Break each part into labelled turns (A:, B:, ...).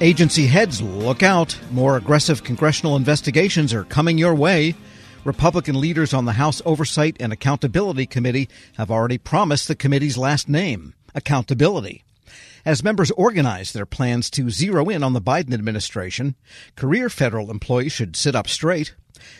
A: Agency heads, look out. More aggressive congressional investigations are coming your way. Republican leaders on the House Oversight and Accountability Committee have already promised the committee's last name accountability. As members organize their plans to zero in on the Biden administration, career federal employees should sit up straight.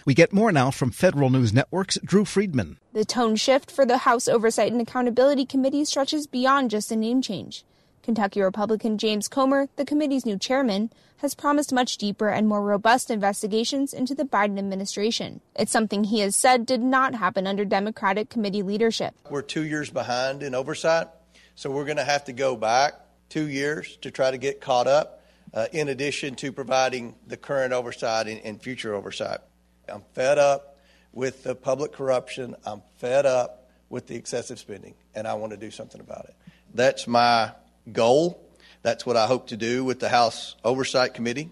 A: We get more now from Federal News Network's Drew Friedman.
B: The tone shift for the House Oversight and Accountability Committee stretches beyond just a name change. Kentucky Republican James Comer, the committee's new chairman, has promised much deeper and more robust investigations into the Biden administration. It's something he has said did not happen under Democratic committee leadership.
C: We're two years behind in oversight, so we're going to have to go back two years to try to get caught up, uh, in addition to providing the current oversight and, and future oversight. I'm fed up with the public corruption. I'm fed up with the excessive spending, and I want to do something about it. That's my goal. That's what I hope to do with the House Oversight Committee.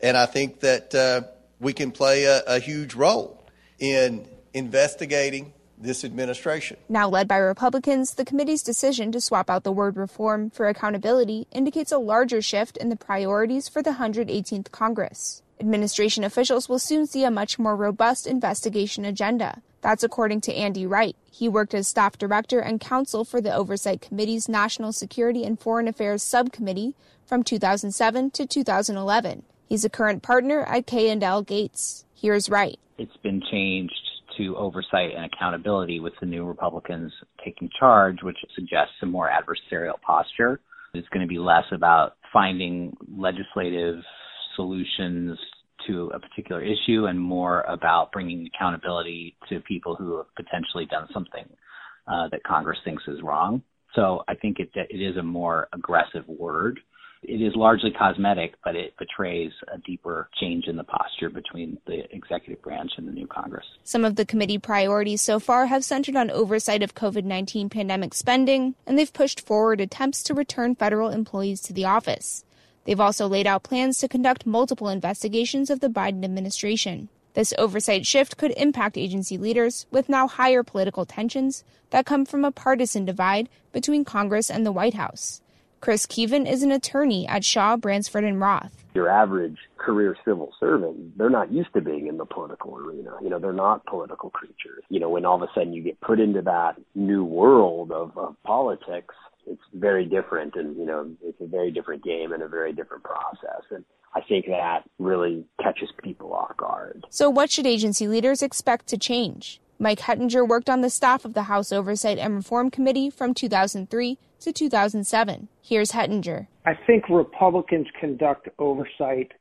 C: And I think that uh, we can play a, a huge role in investigating this administration.
B: Now led by Republicans, the committee's decision to swap out the word reform for accountability indicates a larger shift in the priorities for the 118th Congress. Administration officials will soon see a much more robust investigation agenda. That's according to Andy Wright. He worked as staff director and counsel for the Oversight Committee's National Security and Foreign Affairs Subcommittee from 2007 to 2011. He's a current partner at K&L Gates. Here's Wright.
D: It's been changed to oversight and accountability with the new Republicans taking charge, which suggests a more adversarial posture. It's going to be less about finding legislative solutions to a particular issue and more about bringing accountability to people who have potentially done something uh, that Congress thinks is wrong. So I think it, it is a more aggressive word. It is largely cosmetic, but it betrays a deeper change in the posture between the executive branch and the new Congress.
B: Some of the committee priorities so far have centered on oversight of COVID 19 pandemic spending, and they've pushed forward attempts to return federal employees to the office. They've also laid out plans to conduct multiple investigations of the Biden administration. This oversight shift could impact agency leaders with now higher political tensions that come from a partisan divide between Congress and the White House. Chris Keevan is an attorney at Shaw, Bransford, and Roth.
E: Your average career civil servant, they're not used to being in the political arena. You know, they're not political creatures. You know, when all of a sudden you get put into that new world of, of politics, it's very different and you know it's a very different game and a very different process and I think that really catches people off guard.
B: So what should agency leaders expect to change? Mike Hettinger worked on the staff of the House Oversight and Reform Committee from 2003 to 2007. Here's Hettinger.
F: I think Republicans conduct oversight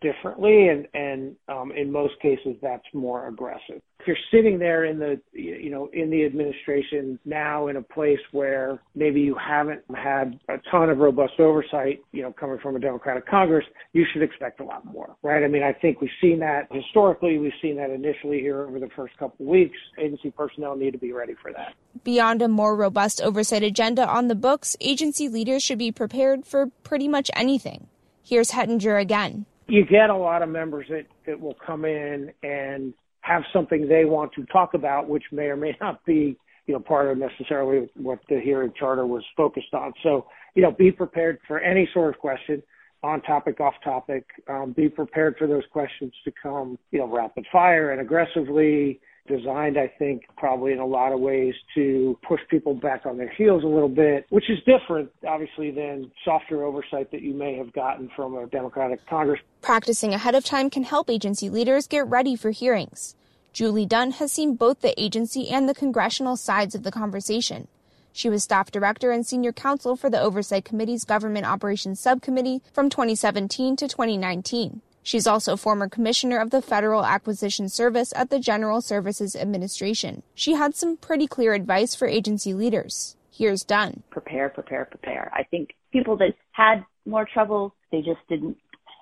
F: differently and and um, in most cases that's more aggressive. If you're sitting there in the you know in the administration now in a place where maybe you haven't had a ton of robust oversight you know coming from a democratic congress you should expect a lot more right? I mean i think we've seen that historically. We've seen that initially here over the first couple of weeks. Agency personnel need to be ready for that.
B: Beyond a more robust oversight agenda on the books agency leaders should be prepared for pretty much anything. Here's hettinger again
F: you get a lot of members that, that will come in and have something they want to talk about, which may or may not be, you know, part of necessarily what the hearing charter was focused on. So, you know, be prepared for any sort of question on topic, off topic. Um, be prepared for those questions to come, you know, rapid fire and aggressively designed, I think, probably in a lot of ways to push people back on their heels a little bit, which is different, obviously, than softer oversight that you may have gotten from a Democratic Congress.
B: Practicing ahead of time can help agency leaders get ready for hearings. Julie Dunne has seen both the agency and the congressional sides of the conversation. She was staff director and senior counsel for the Oversight Committee's Government Operations Subcommittee from 2017 to 2019. She's also former commissioner of the Federal Acquisition Service at the General Services Administration. She had some pretty clear advice for agency leaders. Here's Dunne.
G: Prepare, prepare, prepare. I think people that had more trouble, they just didn't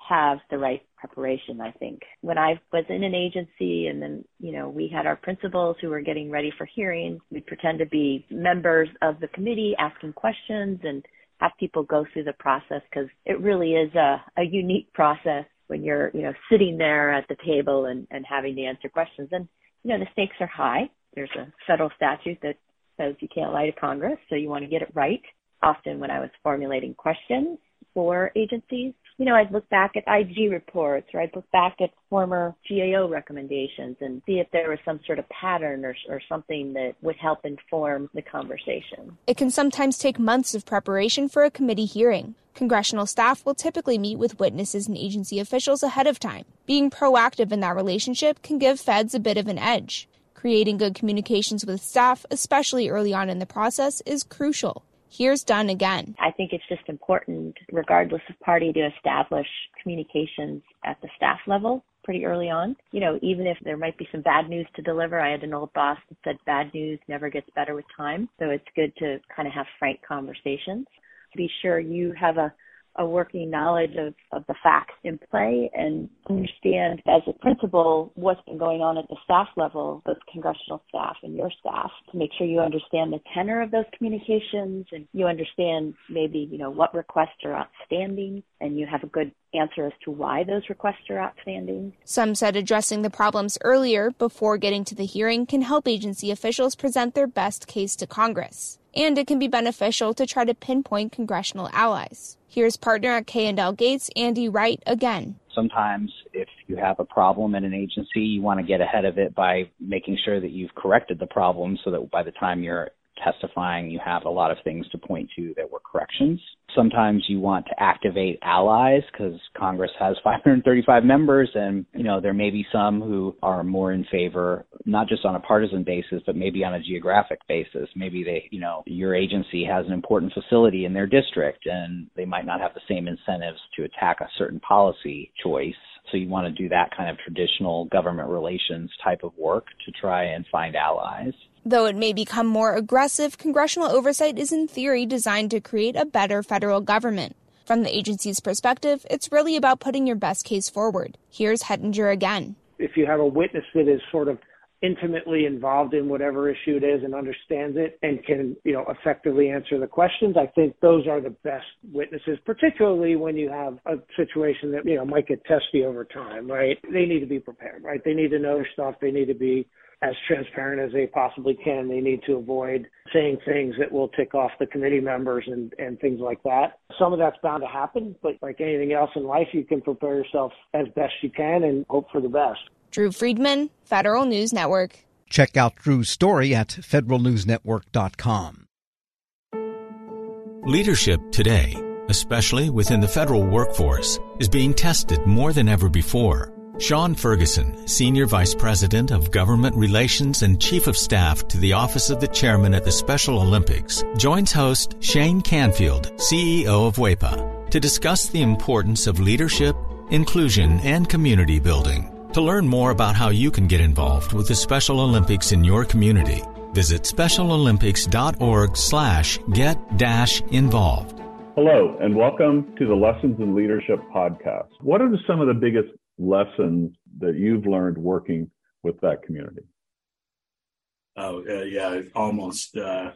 G: have the right preparation, I think. When I was in an agency and then, you know, we had our principals who were getting ready for hearings, we'd pretend to be members of the committee asking questions and have people go through the process because it really is a, a unique process when you're, you know, sitting there at the table and, and having to answer questions. And, you know, the stakes are high. There's a federal statute that says you can't lie to Congress, so you want to get it right. Often when I was formulating questions for agencies, you know, I'd look back at IG reports or I'd look back at former GAO recommendations and see if there was some sort of pattern or, or something that would help inform the conversation.
B: It can sometimes take months of preparation for a committee hearing. Congressional staff will typically meet with witnesses and agency officials ahead of time. Being proactive in that relationship can give feds a bit of an edge. Creating good communications with staff, especially early on in the process, is crucial. Here's Dunne again.
G: I think it's just important, regardless of party, to establish communications at the staff level pretty early on. You know, even if there might be some bad news to deliver, I had an old boss that said bad news never gets better with time. So it's good to kind of have frank conversations. Be sure you have a a working knowledge of, of the facts in play and understand as a principal what's been going on at the staff level, both congressional staff and your staff, to make sure you understand the tenor of those communications and you understand maybe, you know, what requests are outstanding and you have a good answer as to why those requests are outstanding.
B: Some said addressing the problems earlier before getting to the hearing can help agency officials present their best case to Congress and it can be beneficial to try to pinpoint congressional allies. Here's partner at K&L Gates, Andy Wright, again.
D: Sometimes if you have a problem in an agency, you want to get ahead of it by making sure that you've corrected the problem so that by the time you're testifying, you have a lot of things to point to that were corrections. Sometimes you want to activate allies because Congress has 535 members and, you know, there may be some who are more in favor, not just on a partisan basis, but maybe on a geographic basis. Maybe they, you know, your agency has an important facility in their district and they might not have the same incentives to attack a certain policy choice. So you want to do that kind of traditional government relations type of work to try and find allies.
B: Though it may become more aggressive, congressional oversight is in theory designed to create a better federal government. From the agency's perspective, it's really about putting your best case forward. Here's Hettinger again.
F: If you have a witness that is sort of intimately involved in whatever issue it is and understands it and can, you know, effectively answer the questions, I think those are the best witnesses, particularly when you have a situation that, you know, might get testy over time, right? They need to be prepared, right? They need to know their stuff. They need to be as transparent as they possibly can. They need to avoid saying things that will tick off the committee members and, and things like that. Some of that's bound to happen, but like anything else in life, you can prepare yourself as best you can and hope for the best.
B: Drew Friedman, Federal News Network.
A: Check out Drew's story at federalnewsnetwork.com.
H: Leadership today, especially within the federal workforce, is being tested more than ever before. Sean Ferguson, Senior Vice President of Government Relations and Chief of Staff to the Office of the Chairman at the Special Olympics, joins host Shane Canfield, CEO of WEPA, to discuss the importance of leadership, inclusion, and community building. To learn more about how you can get involved with the Special Olympics in your community, visit specialolympics.org slash get dash involved.
I: Hello, and welcome to the Lessons in Leadership podcast. What are some of the biggest lessons that you've learned working with that community?
J: Oh, uh, yeah, almost, uh,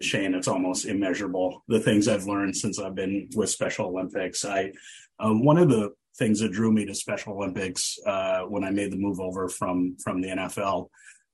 J: Shane, it's almost immeasurable. The things I've learned since I've been with Special Olympics. I, um, one of the things that drew me to Special Olympics uh, when I made the move over from from the NFL